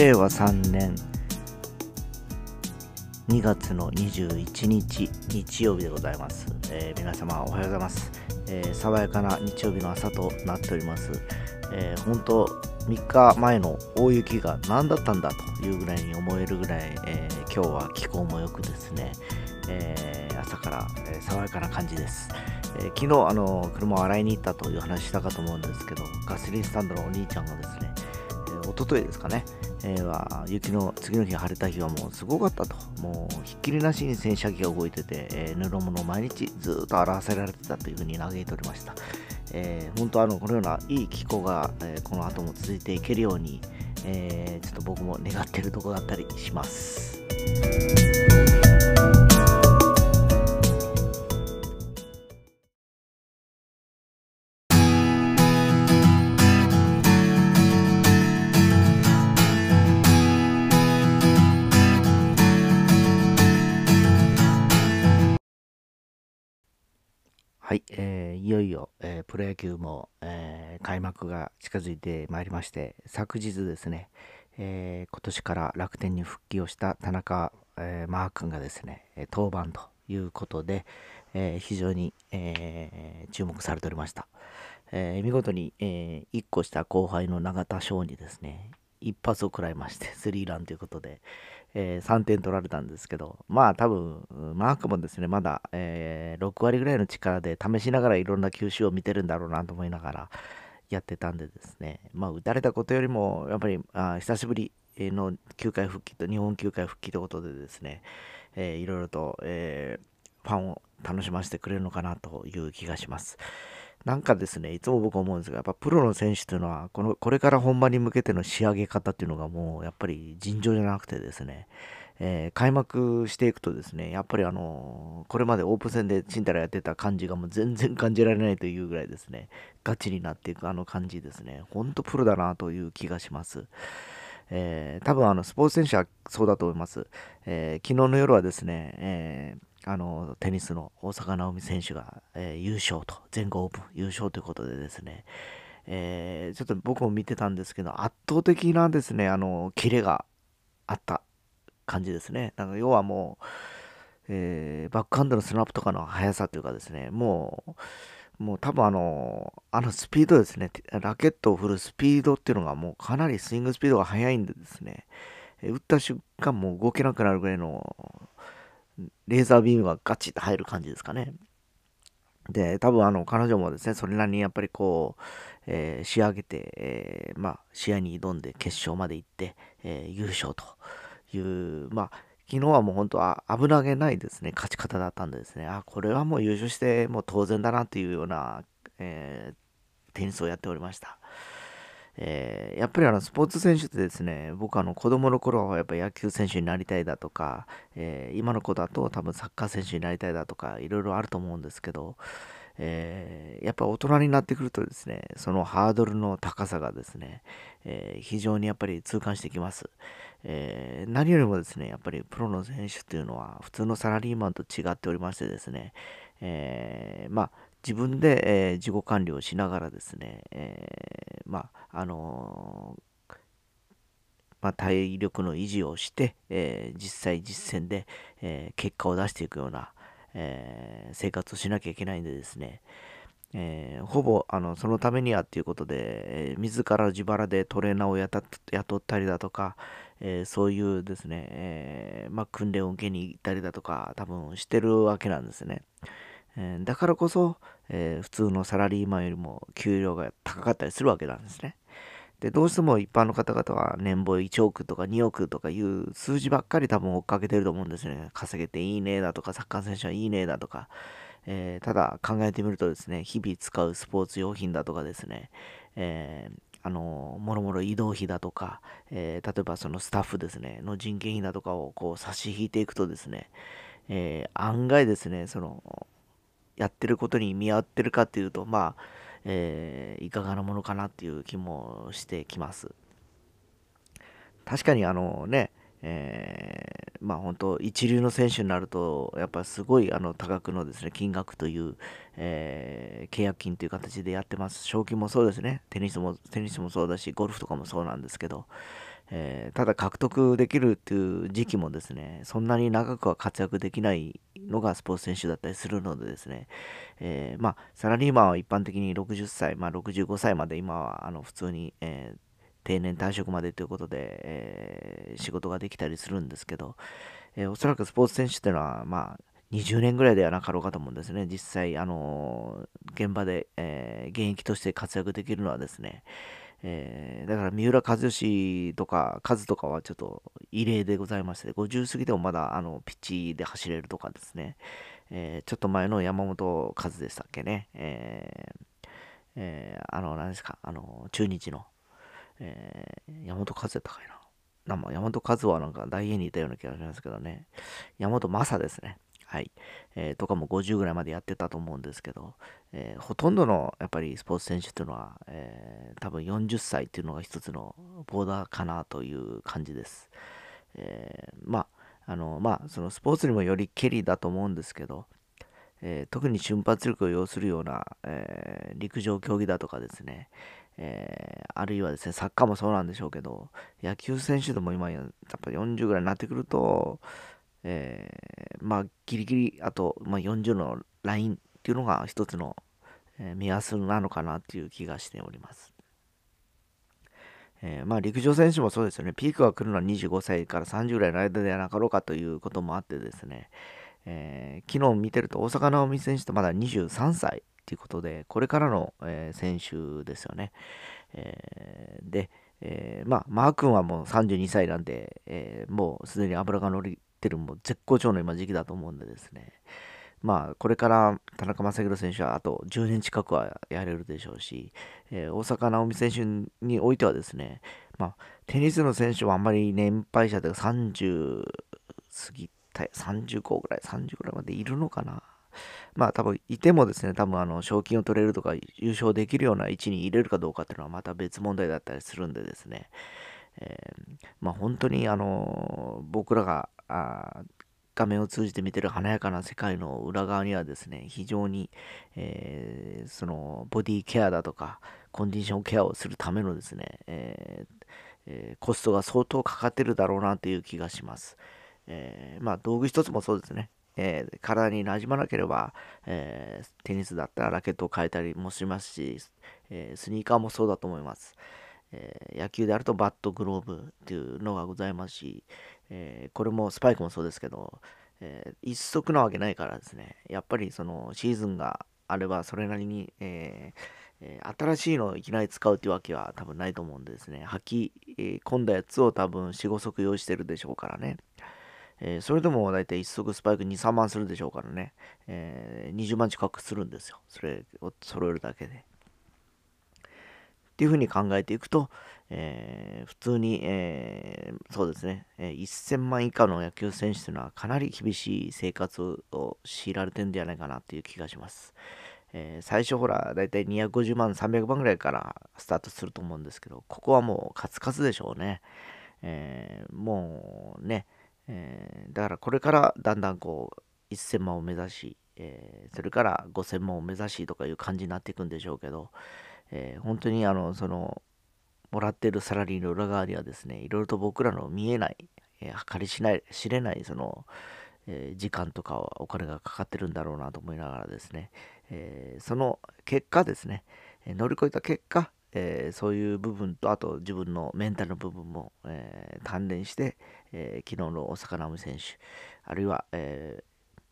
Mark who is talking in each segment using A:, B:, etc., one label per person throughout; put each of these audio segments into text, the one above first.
A: 令和3年2月の21日日曜日でございます、えー、皆様おはようございます、えー、爽やかな日曜日の朝となっております、えー、本当3日前の大雪が何だったんだというぐらいに思えるぐらい、えー、今日は気候も良くですね、えー、朝から、えー、爽やかな感じです、え昨日あの車を洗いに行ったという話したかと思うんですけどガソリンスタンドのお兄ちゃんがですね、えー、一昨日ですかね、えー、は雪の次の日晴れた日はもうすごかったともうひっきりなしに洗車機が動いてて、えー、布物を毎日ずっと洗わせられてたというふうに嘆いておりましたえー、本当あのこのようないい気候が、えー、この後も続いていけるように、えー、ちょっと僕も願ってるとこだったりします。はい、えー、いよいよ、えー、プロ野球も、えー、開幕が近づいてまいりまして、昨日ですね、え今年から楽天に復帰をした田中、えマー君がですね、登板ということで、え非常に、え注目されておりました。え見事に、え1個した後輩の永田翔にですね、一発を食らいまして、スリーランということで、えー、3点取られたんですけど、まあ多分、マークもですね、まだ、えー、6割ぐらいの力で試しながらいろんな球種を見てるんだろうなと思いながらやってたんでですね、まあ打たれたことよりも、やっぱりあ久しぶりの球界復帰と日本球界復帰ということでですね、いろいろと、えー、ファンを楽しませてくれるのかなという気がします。なんかですね、いつも僕思うんですが、やっぱプロの選手というのは、この、これから本番に向けての仕上げ方っていうのがもう、やっぱり尋常じゃなくてですね、えー、開幕していくとですね、やっぱりあのー、これまでオープン戦でチンタラやってた感じがもう全然感じられないというぐらいですね、ガチになっていくあの感じですね、ほんとプロだなという気がします。えー、多分あのスポーツ選手はそうだと思います。えー、昨日の夜はですね、えーあのテニスの大坂なおみ選手が、えー、優勝と、全豪オープン優勝ということでですね、えー、ちょっと僕も見てたんですけど、圧倒的なですね、あの、キレがあった感じですね。なんか要はもう、えー、バックハンドのスナップとかの速さというかですね、もう、もう多分あの、あのスピードですね、ラケットを振るスピードっていうのがもうかなりスイングスピードが速いんでですね、打った瞬間もう動けなくなるぐらいのレーザービームがガチッと入る感じですかね。で、多分あの、彼女もですね、それなりにやっぱりこう、えー、仕上げて、えー、まあ、試合に挑んで決勝まで行って、えー、優勝という、まあ、昨日はもう本当は危なげないですね、勝ち方だったんでですね、あ、これはもう優勝してもう当然だなというような、えテニスをやっておりました。えー、やっぱりあのスポーツ選手ってですね、僕あの子供の頃はやっぱ野球選手になりたいだとか、えー、今の子だと多分サッカー選手になりたいだとか、いろいろあると思うんですけど、えー、やっぱ大人になってくるとですね、そのハードルの高さがですね、え非常にやっぱり痛感してきます。え何よりもですね、やっぱりプロの選手っていうのは普通のサラリーマンと違っておりましてですね、えまあ自分で、えー、自己管理をしながらですね、えー、まあ、あのー、まあ、体力の維持をして、え実際実践で、え結果を出していくような、え生活をしなきゃいけないんでですね、えー、ほぼあのそのためにはっていうことで、えー、自ら自腹でトレーナーを雇ったりだとか、えー、そういうですね、えまあ、訓練を受けに行ったりだとか多分してるわけなんですね。えだからこそ、えー、普通のサラリーマンよりも給料が高かったりするわけなんですね。で、どうしても一般の方々は年俸1億とか2億とかいう数字ばっかり多分追っかけてると思うんですね。稼げていいねだとか、サッカー選手はいいねだとか。えー、ただ考えてみるとですね、日々使うスポーツ用品だとかですね、えー、あの、もろもろ移動費だとか、えー、例えばそのスタッフですね、の人件費だとかをこう差し引いていくとですね、え案外ですね、その、やってることに見合ってるかっていうと、まあ、えー、いかがなものかなっていう気もしてきます。確かにあのね、えー、まあ本当一流の選手になるとやっぱすごいあの多額のですね金額という、えー、契約金という形でやってます。賞金もそうですね。テニスもテニスもそうだしゴルフとかもそうなんですけど、えー、ただ獲得できるっていう時期もですね、そんなに長くは活躍できないのがスポーツ選手だったりするのでですね、えー、まあ、サラリーマンは一般的に60歳、まあ、65歳まで今はあの普通に、えー、定年退職までということで、え仕事ができたりするんですけど、えおそらくスポーツ選手っていうのは、まあ、20年ぐらいではなかろうかと思うんですね。実際、あの現場で、え現役として活躍できるのはですね、えー、だから三浦和義とか、カズとかはちょっと異例でございまして、50過ぎてもまだあのピッチで走れるとかですね、えー、ちょっと前の山本和でしたっけね、えーえー、あの、何ですか、あの、中日の、えー、山本和やったかいな。山本和はなんか大英にいたような気がしますけどね、山本正ですね。はい、えー、とかも50ぐらいまでやってたと思うんですけど、えー、ほとんどのやっぱりスポーツ選手っていうのは、えー、多分40歳っていうのが一つのボーダーかなという感じです。えまあ、あの、まあ、そのスポーツにもよりけりだと思うんですけど、え特に瞬発力を要するような、え陸上競技だとかですね、えあるいはですね、サッカーもそうなんでしょうけど、野球選手でも今やっぱ40ぐらいになってくると、えー、まあ、ギリギリ、あと、まあ、40のラインっていうのが一つの、えー、目安なのかなっていう気がしております。えー、まあ、陸上選手もそうですよね。ピークが来るのは25歳から30ぐらいの間ではなかろうかということもあってですね、えー、昨日見てると大坂なおみ選手とまだ23歳ということで、これからの、えー、選手ですよね。えー、で、えー、まあ、マー君はもう32歳なんで、えー、もうすでに油が乗りってるも絶好調の今時期だと思うんでですね。まあ、これから田中将大選手はあと10年近くはやれるでしょうし、えー、大坂なおみ選手においてはですね、まあ、テニスの選手はあんまり年配者で30過ぎた35ぐらい、30ぐらいまでいるのかな。まあ多分いてもですね、多分あの賞金を取れるとか優勝できるような位置に入れるかどうかっていうのはまた別問題だったりするんでですね、えー、まあ本当にあの僕らがあ画面を通じて見てる華やかな世界の裏側にはですね、非常に、えー、そのボディケアだとか、コンディションケアをするためのですね、えーえー、コストが相当かかってるだろうなという気がします。えまあ道具一つもそうですね。え体に馴染まなければ、えテニスだったらラケットを変えたりもしますし、えスニーカーもそうだと思います。え野球であるとバット、グローブっていうのがございますし、えー、これもスパイクもそうですけど、えー、一足なわけないからですね、やっぱりそのシーズンがあればそれなりに、えー、新しいのをいきなり使うっていうわけは多分ないと思うんですね、履き、込んだやつを多分4、5足用意してるでしょうからね。え、それでも大体1足スパイク2、3万するでしょうからね、え、20万近くするんですよ。それを揃えるだけで。っていうふうに強えていくと、えー、普通に、えー、そうですね、えー、1000万以下の野球選手というのはかなり厳しい生活を強いられてるんじゃないかなっていう気がします。えー、最初ほら、だいたい250万、300万ぐらいからスタートすると思うんですけど、ここはもうカツカツでしょうね。えー、もうね、えー、だからこれからだんだんこう、1000万を目指し、えそれから5000万を目指しとかいう感じになっていくんでしょうけど、えー、本当にあのそのもらってるサラリーの裏側にはですねいろいろと僕らの見えない、えー、計りしない知れないその、えー、時間とかお金がかかってるんだろうなと思いながらですね、えー、その結果ですね、乗り越えた結果、えそういう部分とあと自分のメンタルの部分も、え関連して、え昨日の大坂なおみ選手あるいは、え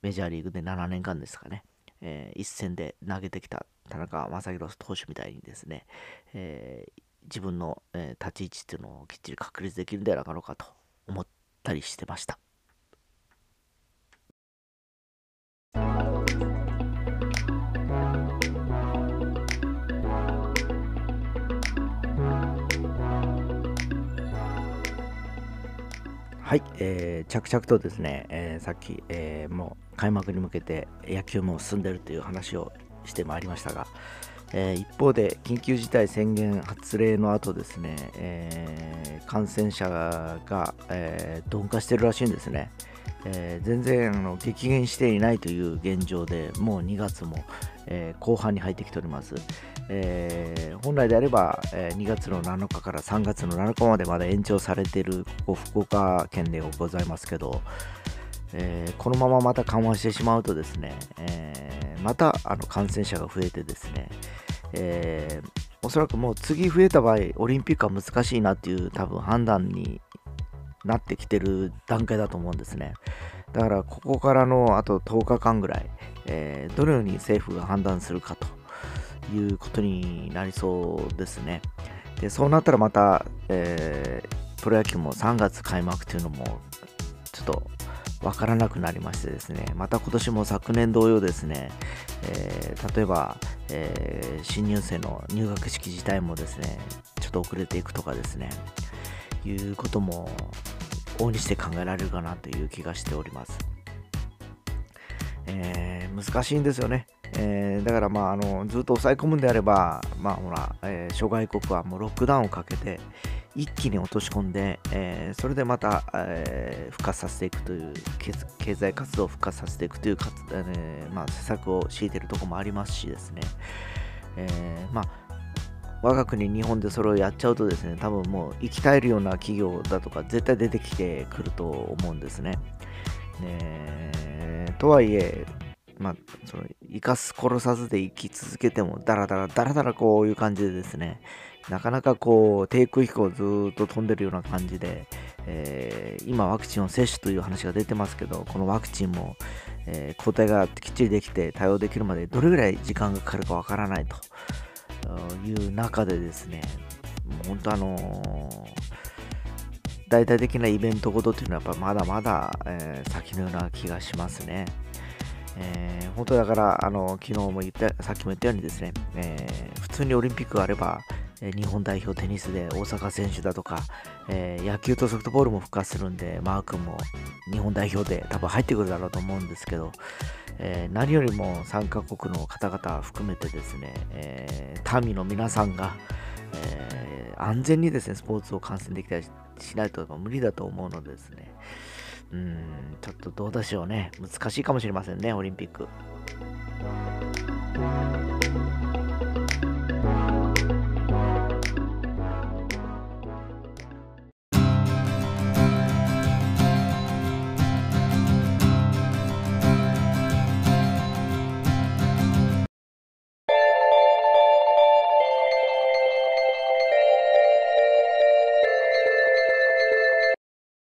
A: メジャーリーグで7年間ですかね、え一戦で投げてきた田中将大投手みたいにですね、えー、自分の、えー、立ち位置っていうのをきっちり確立できるんではなかろうかと思ったりしてました。はい、えー、着々とですね、えー、さっき、えー、もう開幕に向けて野球も進んでるという話をしてまいりましたが、えー、一方で緊急事態宣言発令の後ですね、えー、感染者が、えー、鈍化してるらしいんですね。え、全然あの激減していないという現状でもう2月も、え、後半に入ってきております、え、本来であれば、え2月の7日から3月の7日までまだ延長されているここ福岡県でございますけど、えこのまままた緩和してしまうとですね、えまたあの感染者が増えてですね、えおそらくもう次増えた場合オリンピックは難しいなっていう多分判断になってきてる段階だと思うんですね。だからここからのあと10日間ぐらい、え、どのように政府が判断するかということになりそうですね。でそうなったらまた、え、プロ野球も3月開幕というのもちょっとわからなくなりましてですね、また今年も昨年同様ですね、えー、例えば、えー、新入生の入学式自体もですね、ちょっと遅れていくとかですね、いうことも大にして考えられるかなという気がしております。えー、難しいんですよね。えー、だからまああのずっと抑え込むんであれば、まあほら、えー、諸外国はもうロックダウンをかけて一気に落とし込んで、えー、それでまた、えー、復活させていくという経済活動を復活させていくというかつ、えーまあ、施策を敷いているところもありますしですね、えー、まあ我が国日本でそれをやっちゃうとですね多分もう生き絶えるような企業だとか絶対出てきてくると思うんですね。ねとはいえまあ、その生かす殺さずで生き続けてもダラダラダラダラこういう感じでですねなかなかこう低空飛行をずっと飛んでるような感じで、えー、今ワクチンを接種という話が出てますけどこのワクチンも、えー、抗体がきっちりできて対応できるまでどれぐらい時間がかかるかわからないという中でですね、本当あのー、大々的なイベントごとというのはやっぱまだまだ、えー、先のような気がしますね。えー、本当だから、あの昨日も言った、さっきも言ったようにですね、えー、普通にオリンピックがあれば、え日本代表テニスで大阪選手だとか、えー、野球とソフトボールも復活するんで、マー君も日本代表で多分入ってくるだろうと思うんですけど、えー、何よりも参加国の方々含めてですね、えー、民の皆さんが、え、安全にですね、スポーツを観戦できたりしないと無理だと思うのでですね、うん、ちょっとどうでしょうね、難しいかもしれませんね、オリンピック。